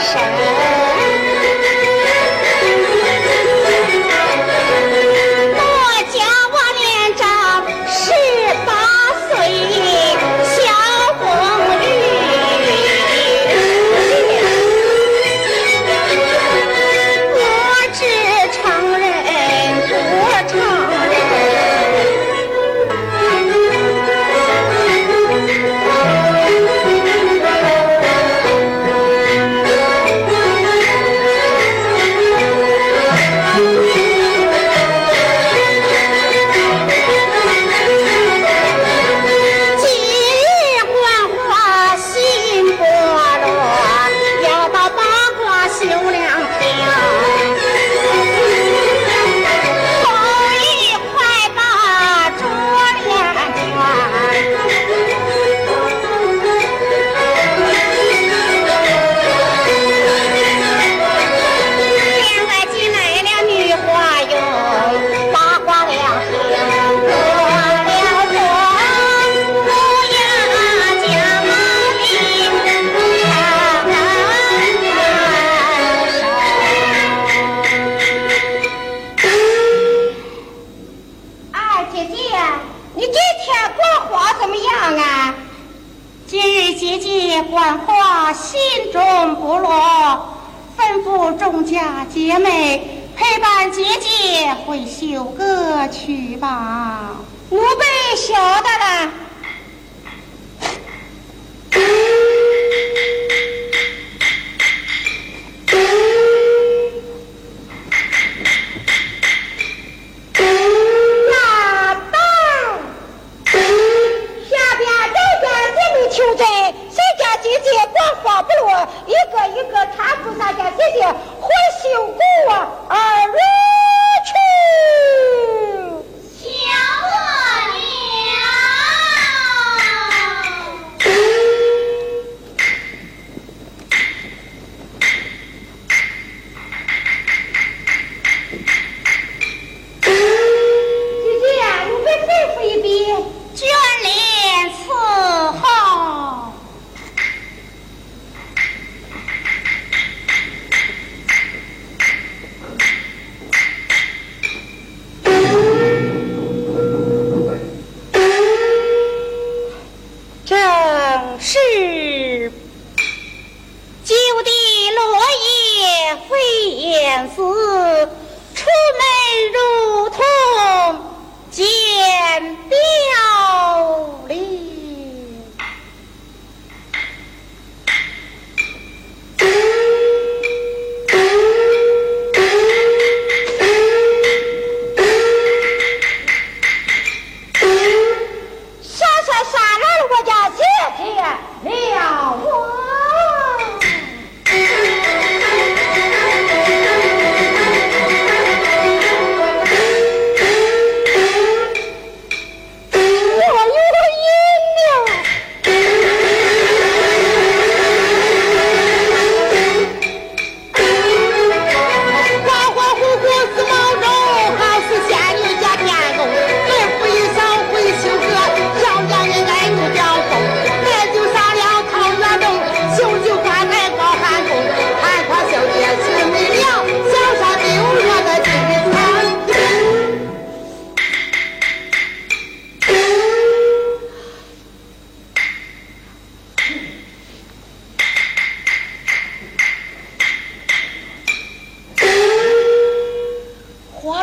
谁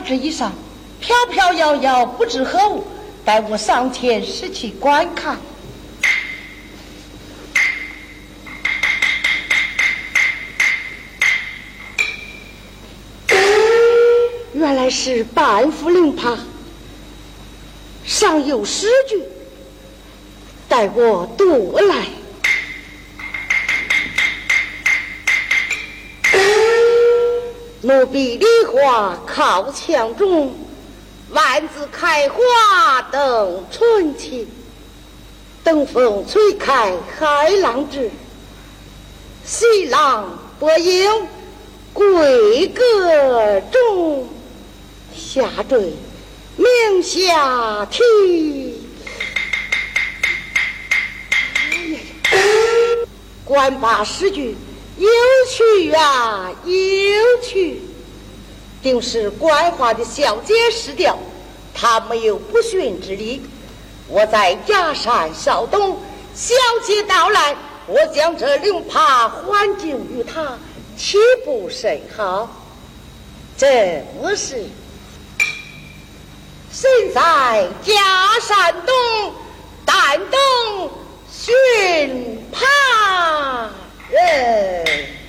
纸衣裳，飘飘摇摇不知何物，待我上前拾起观看。原来是半幅灵帕，上有诗句，待我读来。奴婢梨花靠墙中。万紫开花等春情，等风吹开海浪枝。喜浪不应归阁中，下坠名下题。官罢诗句有趣啊，有趣。定是官话的小姐失调，他没有不逊之理。我在假山稍动，小姐到来，我将这灵帕还敬于他，岂不甚好？正是身在假山东，但等寻帕人。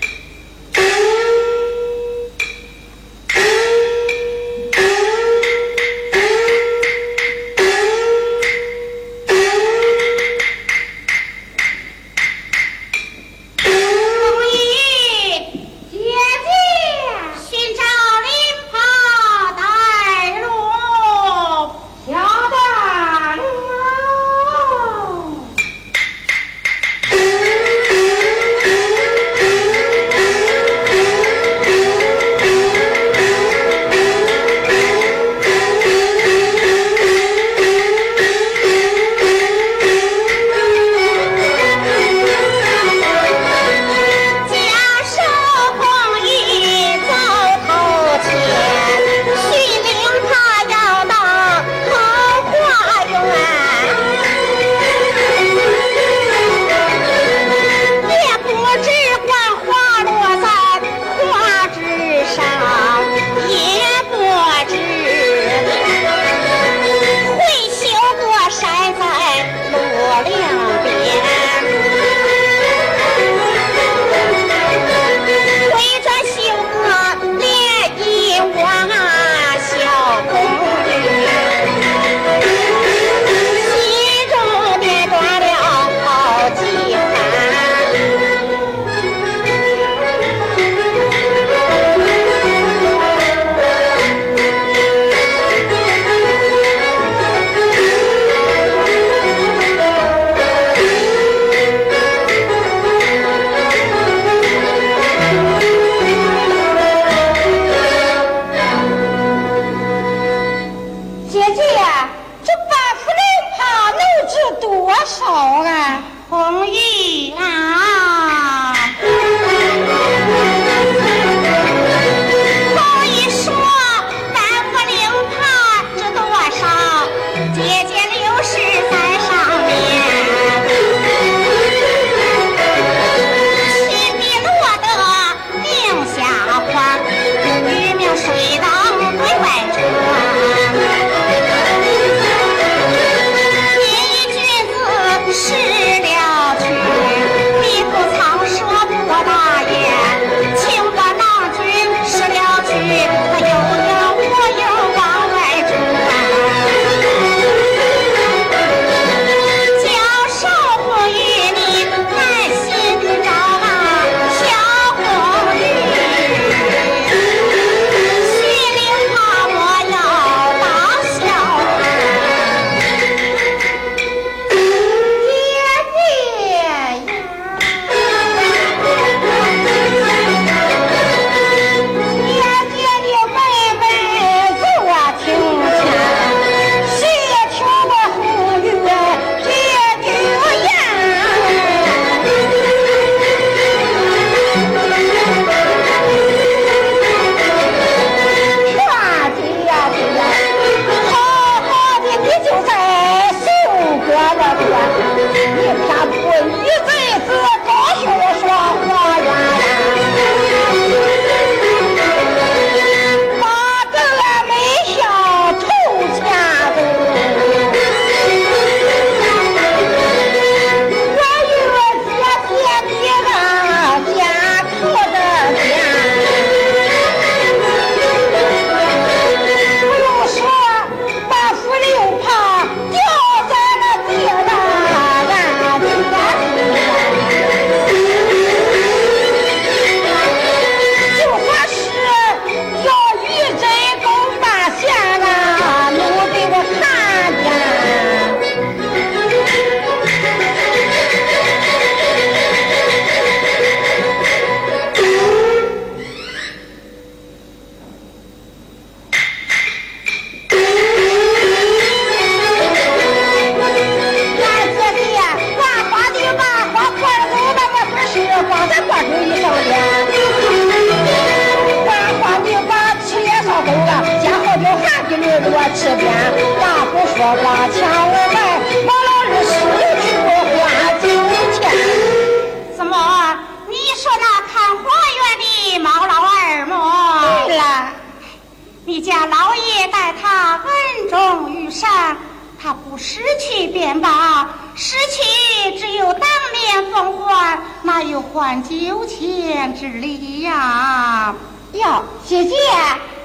便罢，失去只有当年奉还，哪有还酒钱之理呀？哟，姐姐，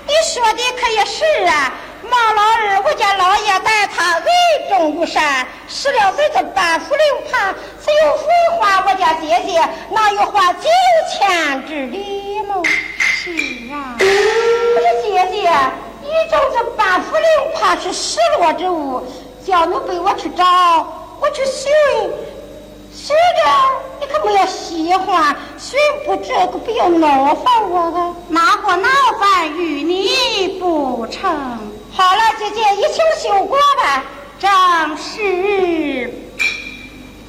你说的可也是啊。毛老二，我家老爷待他恩重如山，失了岁的半福六怕，只有奉还我家姐姐，哪有还酒钱之理么？是啊，不是姐姐，你种这半扶六怕是失落之物，叫你背我去找，我去寻，寻着你可没有喜欢，寻不着可不要恼烦我了。哪个恼烦与你不成？好了，姐姐，一请休过吧。正是，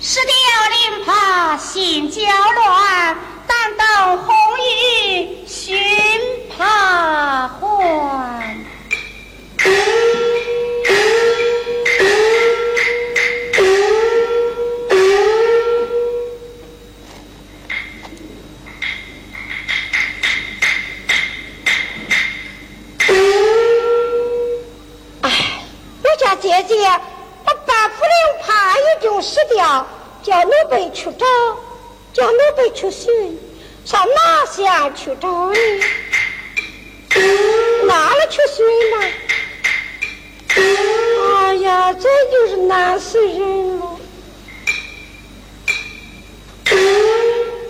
失掉临怕心焦乱，但等红玉寻怕还。帕已经失掉，叫奴婢去找，叫奴婢去寻，上哪县去找呢？哪里去寻呢？哎呀，这就是难死人了。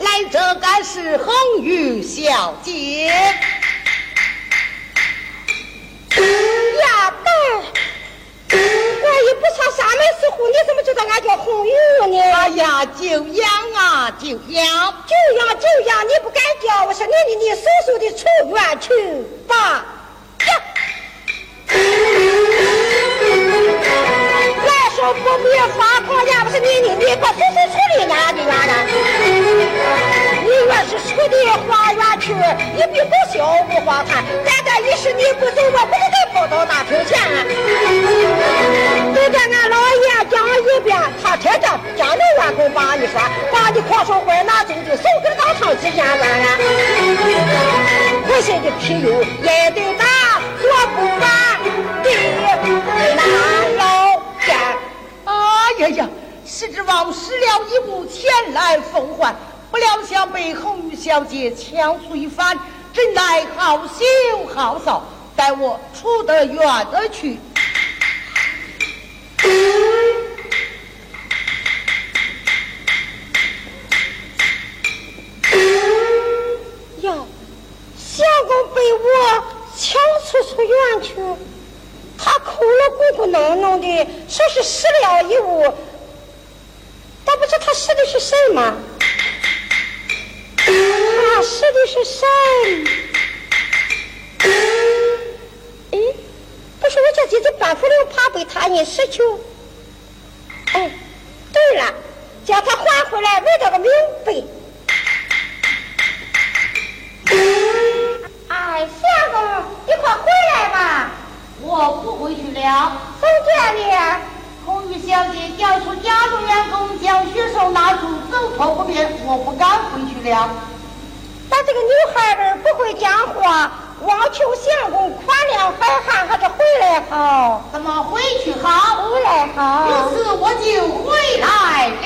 来，这该是红玉小姐。呀，对，我也不查啥门似乎，你怎么知道俺叫红玉呢？哎呀，就养啊，就养。就养就养，你不敢叫，我说你你你速速的出院去吧。呀，来说不必发开房家不是你的，你把手手处理哪的呀？你若是出的花园去，你比不小不花钱。咱这一时你不走，我不是得跑到大厅前。都跟俺老爷讲一遍，他这这讲的员工把你说，把你狂手坏拿走的，手给当场几千万了。我现的皮油也得打，我不管的那老天。哎呀呀！是指望失了一物前来奉还，不料想被红玉小姐强促一番，真乃好羞好臊。待我出得院而去。哟，相公被我强促出院去，他哭了鼓鼓囊囊的，说是失了一物，但不知他失的是什么？他失的是什么？我叫姐姐半副灵怕被他人失去。哎，对了，叫他还回来，问到个明白。哎，相公，你快回来吧！我不回去了。怎见的？红玉小姐调出家中员工将学生拿出，走错不便，我不敢回去了。但这个女孩儿不会讲话，望求相公宽谅海涵，还是回来好？怎么回去好？回来好。于是我就回来了。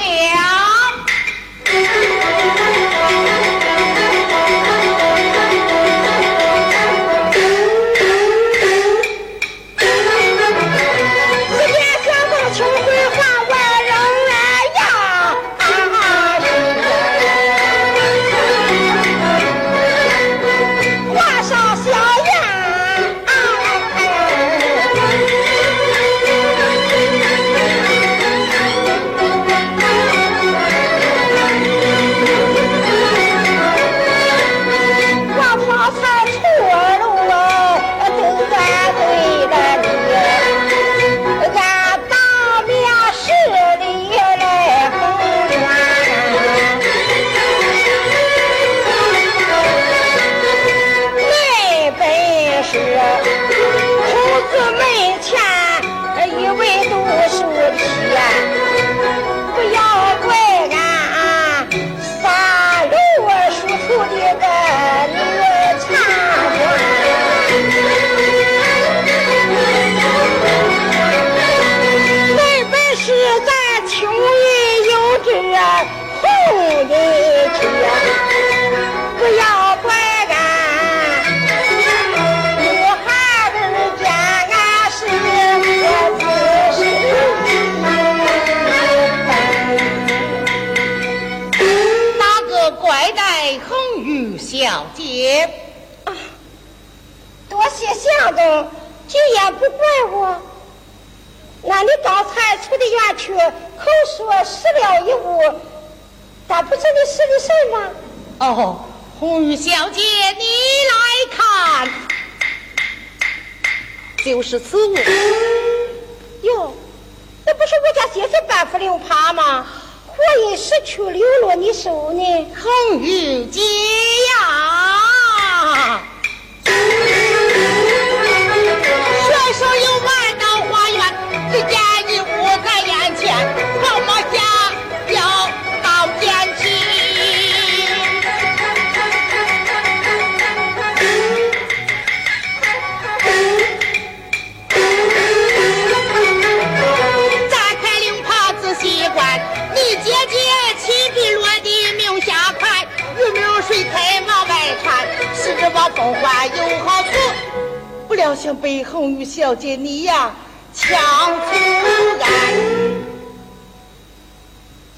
想被红玉小姐你呀强夫人。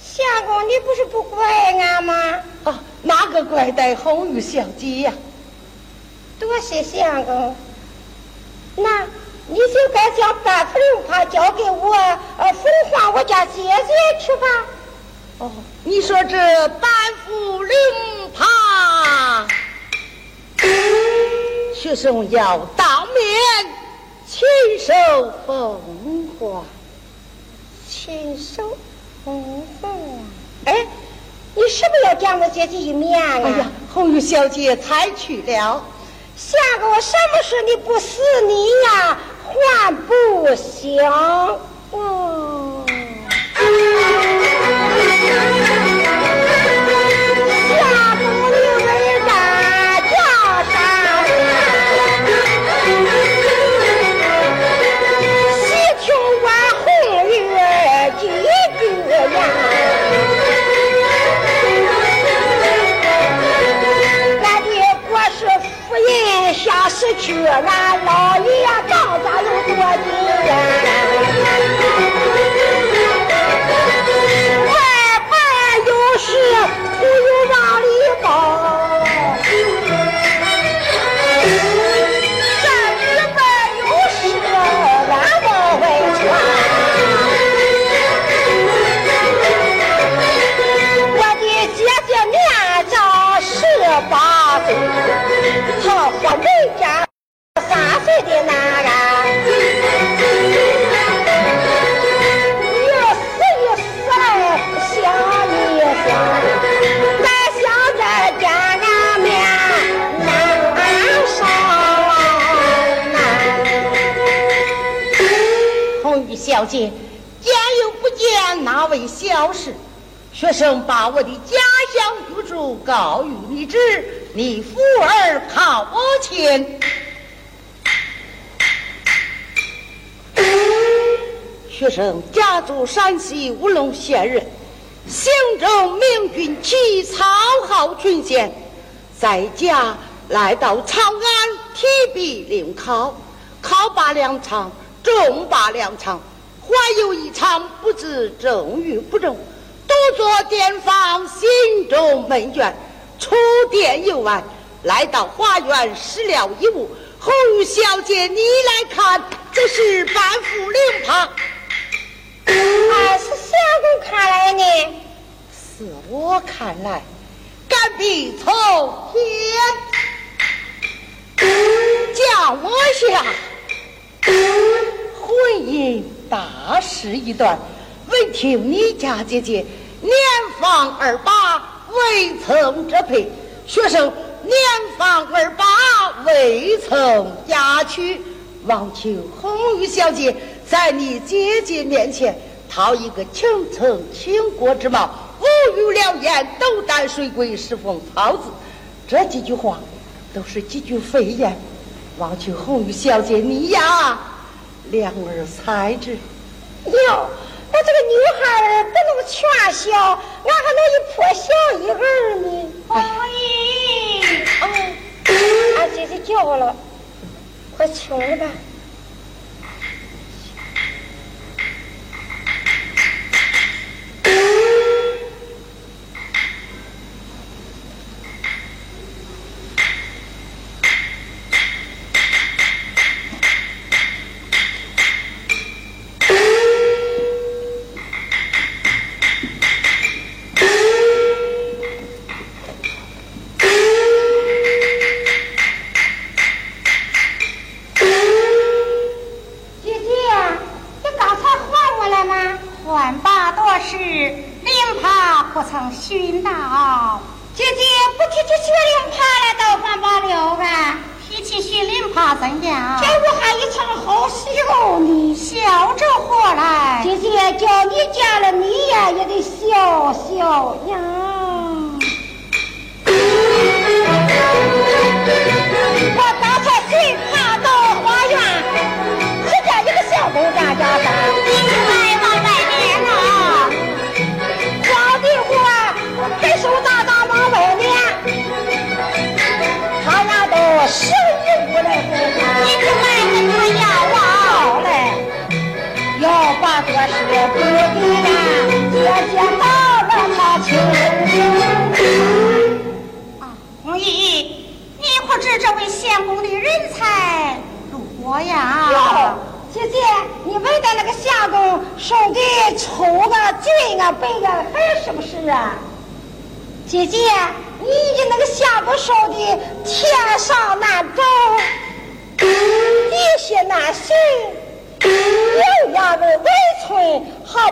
相公，你不是不怪俺吗？啊，哪个怪待红玉小姐呀？多谢相公。那你就该将半副灵帕交给我，呃，奉还我家姐姐去吧。哦，你说这半副灵帕？学生要当面亲手奉还，亲手哦吼，哎，你是不是要见我姐姐一面啊？哎呀，红玉小姐才去了。下个我什么事你不死你呀，还不行。哦。去，俺老爷到家有多近呀？外边有事，不用往里报。学生把我的家乡居住告与你知，你扶儿靠前。学生家住山西乌龙县人，行政明军旗草号群县，在家来到长安提笔领考，考罢两场，中罢两场，还有一场不知正与不正，独坐殿房，心中闷怨，出殿游玩，来到花园失了一物。红玉小姐，你来看，这是半副灵帕。二是相公看来呢？是我看来，敢比从天叫我下，婚姻大事一段，闻听你家姐姐年方二八，未曾折配；学生年方二八，未曾嫁娶。望求红玉小姐在你姐姐面前讨一个倾城倾国之貌，无语了言，斗胆水鬼，侍奉操子。这几句话都是几句肺言，望求红玉小姐你呀，两耳猜之。哟，那这个女孩儿不能全孝，俺还能一破孝一儿呢。红玉，哦，俺姐姐叫了。快请了吧。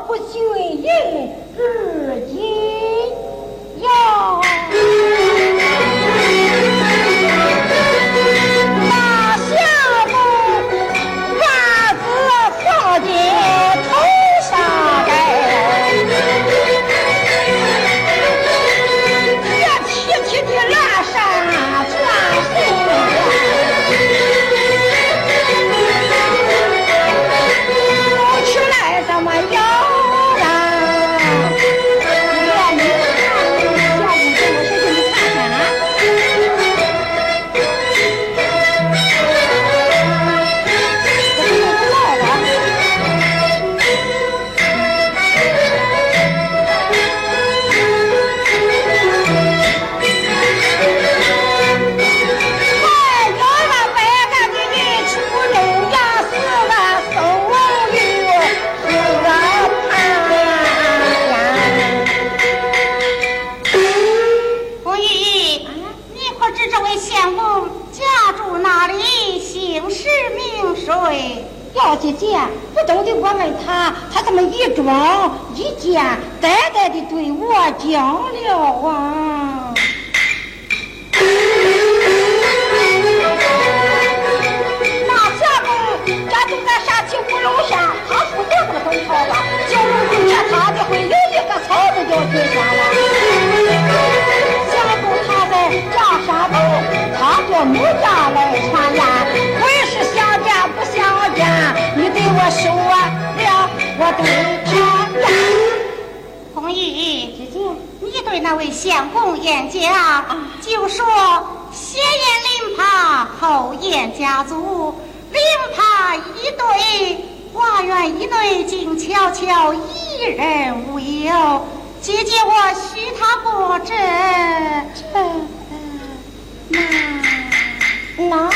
不信人之阴阳庄一见，呆呆的对我讲了话。那下公，家就在山西五龙县，他出这个东好吧？小如今天他就会有一个草字叫推山了。下公他在家山东，他叫奴家来传言，会是相见不相见？你对我说、啊。对他言。红玉，你对那位相公言讲，就说先言临怕，后言家族，临怕一对，花园以内静悄悄，一人无有。姐姐我许他过这这那那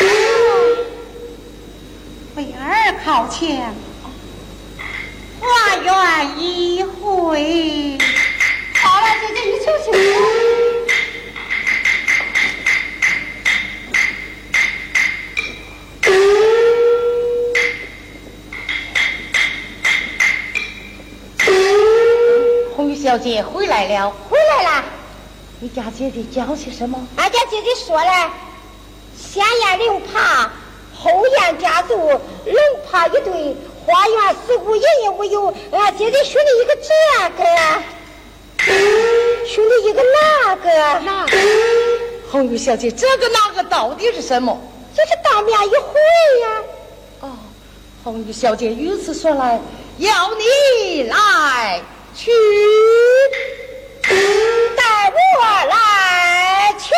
为儿靠前，花园一回。好了，姐姐你休息。红玉小姐回来了，回来了。你家姐姐讲些什么？俺家姐姐说了，先验灵爬，后验家族，龙怕一对，花园似乎隐隐无有。俺姐姐许你一个这个，许你一个那个，那个红玉小姐，这个那个到底是什么？这是当面一回呀。哦，红玉小姐如此说来，要你来去。带我来取。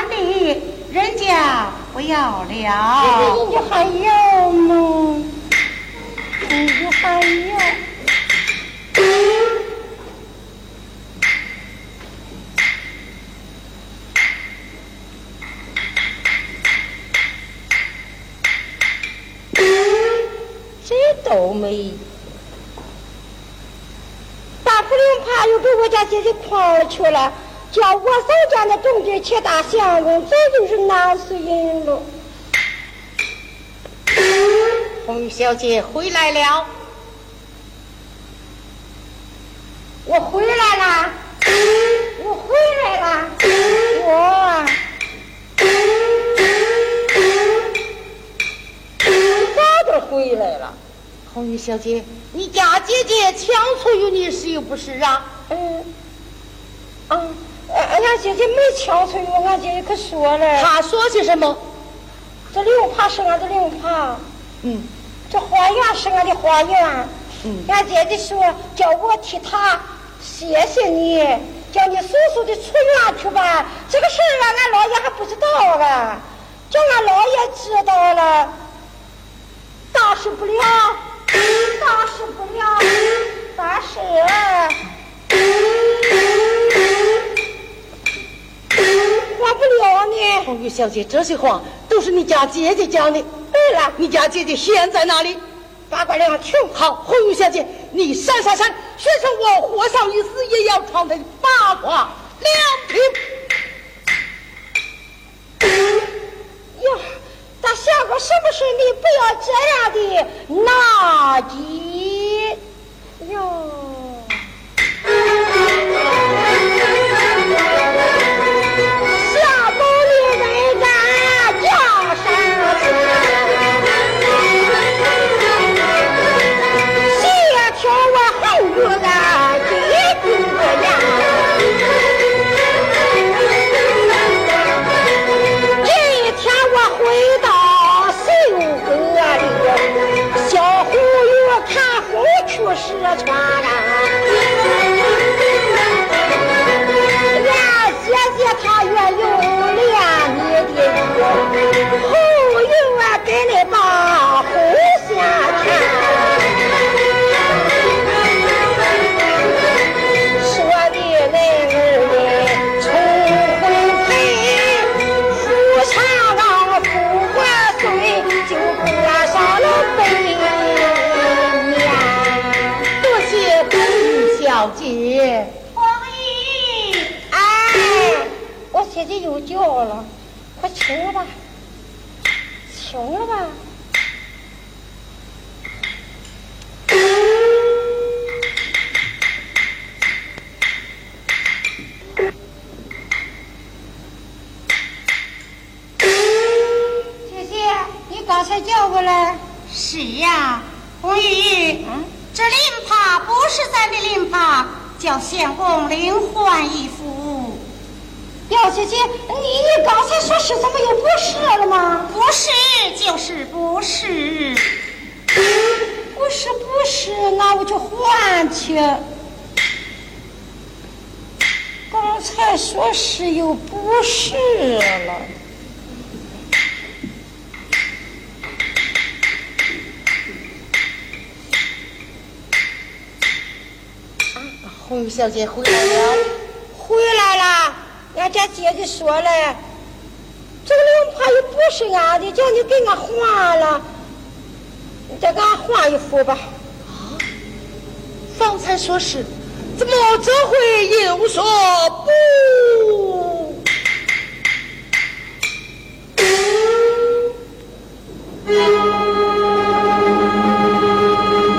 是咱的，人家不要了。姐姐人家还要吗？人家还要。这都没。大福灵怕又被我家姐姐诓了去了，叫我嫂家的中军且大相公，这就是难死人了。红玉小姐回来了，我回来了，我回来了，我回来了。红玉小姐，你家姐姐强出于你是又不是啊？嗯，啊，俺俺姐姐没强催我，俺姐姐可说了。她说些什么？这灵帕是俺的灵帕。嗯。这花园是俺的花园。嗯。俺姐姐说叫我替她谢谢你，叫你速速的出院去吧。这个事儿啊，俺老爷还不知道啊，叫俺老爷知道了，大事不了。大事不了，大事管不了呢。红玉小姐，这些话都是你家姐姐讲的。对了，你家姐姐现在哪里？八卦两亭。好，红玉小姐，你闪闪闪，学生我活上一死也要闯的八卦两平。哟。咱想过什么事？你不要这样的拿鸡哟。叫了，快请了吧，请了吧。姐姐，你刚才叫我来？是呀，红玉，嗯，这灵帕不是咱的灵帕，叫相公灵换一副。表姐姐，你你刚才说是，怎么又不是了吗？不是就是不是，不是不是，那我就换去。刚才说是又不是了。红玉小姐回来了，姐给说了，这个灵牌又不是俺的，叫你给俺换了，再给俺换一副吧。啊，方才说是，怎么这回又说不？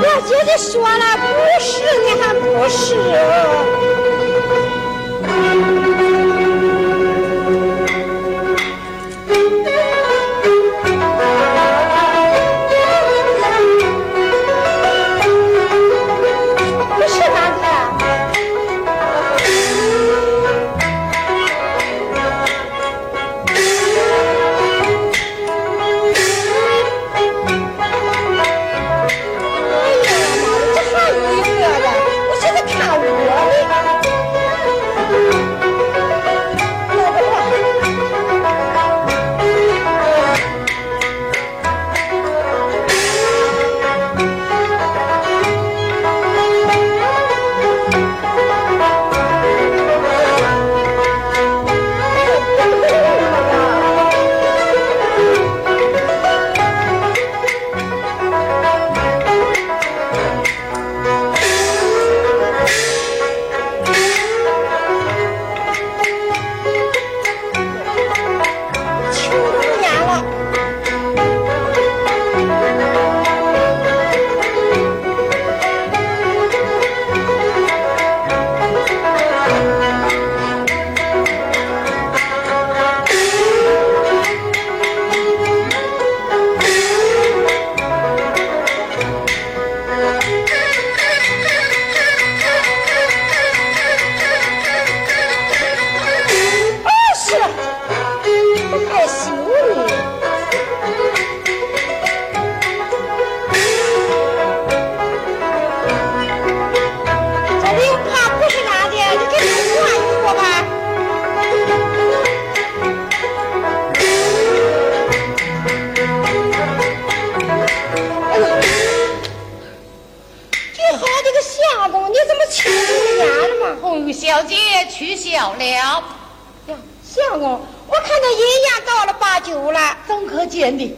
我姐姐说了，不是你还不是。眼底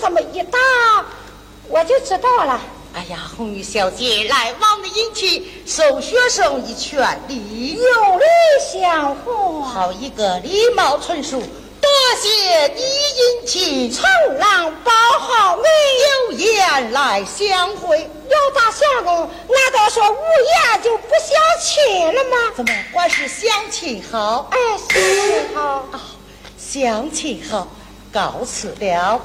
这么一打，我就知道了。哎呀，红玉小姐，来往的引起，受学生一拳，礼有礼相还。好一个礼貌纯熟，多谢你引起，长郎包好美，有言来相会。姚大相公，难道说无言就不相亲了吗？怎么，我是相亲好？哎，相亲好啊，相亲好，告辞了。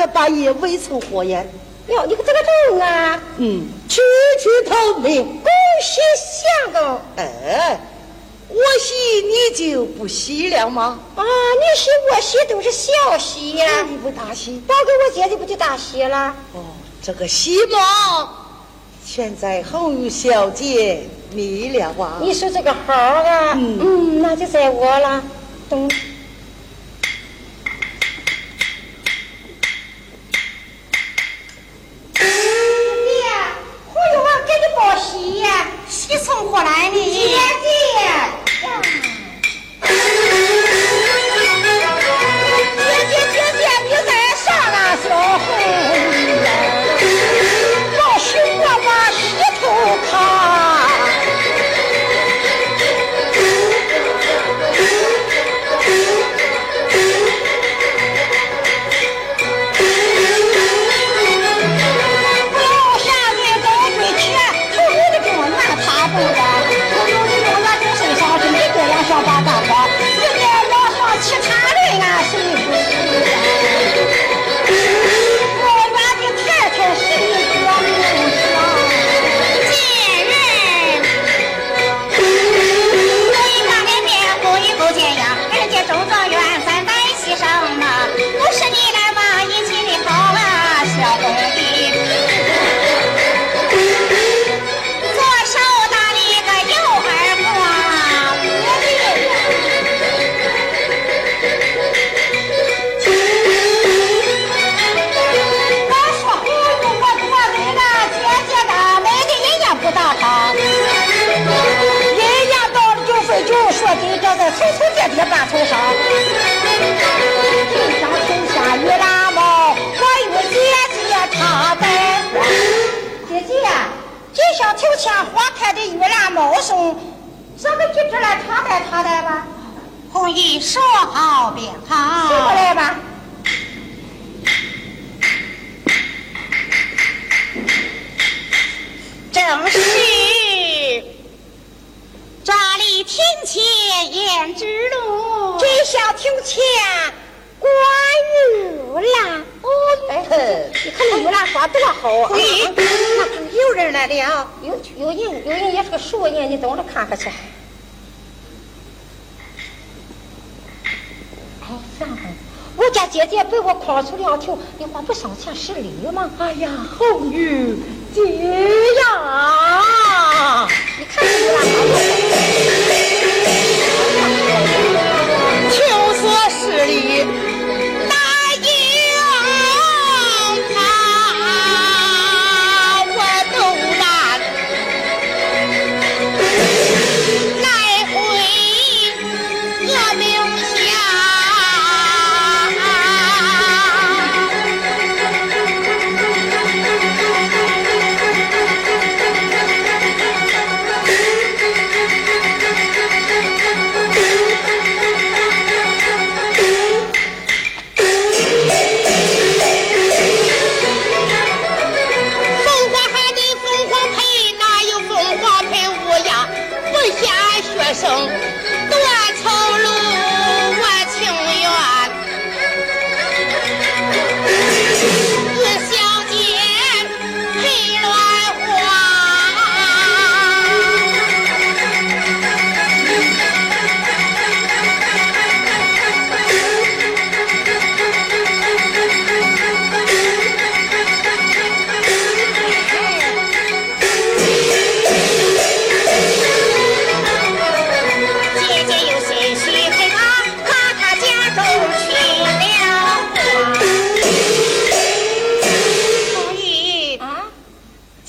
了半夜未曾火焰。哟，你可这个正啊？嗯，区区头名，恭喜相公。哎。我喜你就不喜了吗？啊，你喜我喜都是小喜呀，你不大喜，包给我姐姐不就大喜了？哦，这个喜嘛，全在红玉小姐你了啊。你说这个好啊，嗯，那就在我了，懂。胭脂露，真想庭前观玉兰。哦，哎，你看那玉兰花多好啊！有人来了，有有人，有人也是个熟人，你等着看看去。哎，算了，我家姐姐被我诓出两条，你还不上前施礼吗？哎呀，红玉姐呀，你看这玉兰花说实力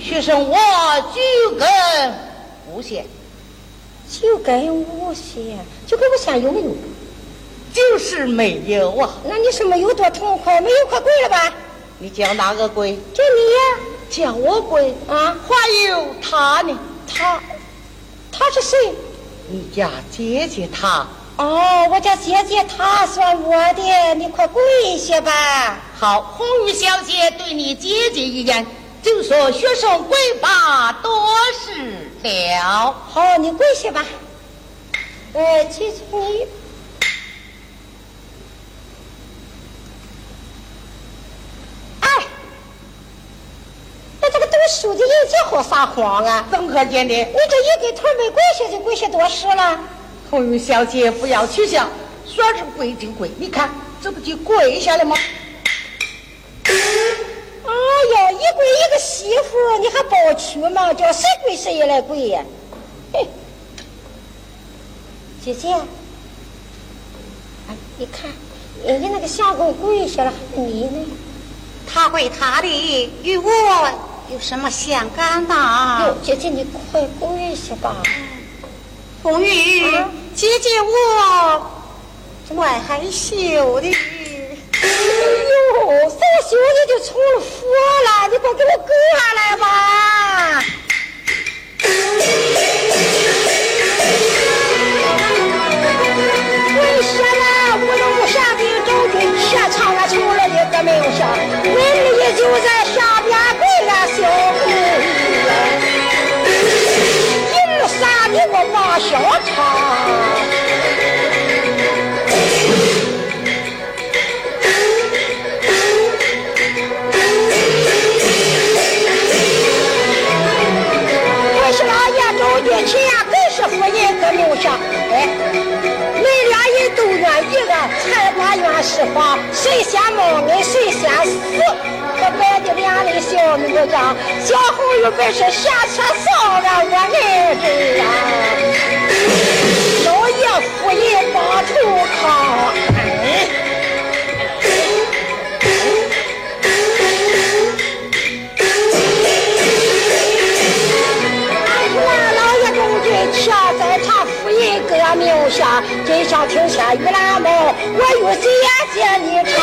学生我就跟无限，就跟无限，就跟无限有没有？就是没有啊。那你是没有多痛快，没有可跪了吧？你叫哪个跪？叫你呀，叫我跪啊？还有他呢？他，他是谁？你家姐姐她。哦，我家姐姐她算我的，你快跪下吧。好，红玉小姐对你姐姐一言，就说学生跪吧多事了。好，你跪下吧。呃，姐姐你，哎，那这个读书的人家好撒谎啊？怎么可见的？你这一个腿没跪下就跪下多时了。红云小姐，不要取笑，说是跪就跪，你看这不就跪下了吗？哎呀，一跪一个媳妇，你还抱屈吗？叫谁跪谁也来跪呀！嘿，姐姐，哎，你看人家那个相公跪下了，你呢？他跪他的，与我有什么相干呐？哟，姐姐，你快跪下吧。红玉，姐姐我怪害羞的。哎呦，啥羞你就成了佛了？你快给我搁下来吧！小名都叫小猴有本事下车扫了我儿子啊！老爷夫人把头扛。下在他夫人革命下，今宵听下雨兰梦，我有谢谢你唱。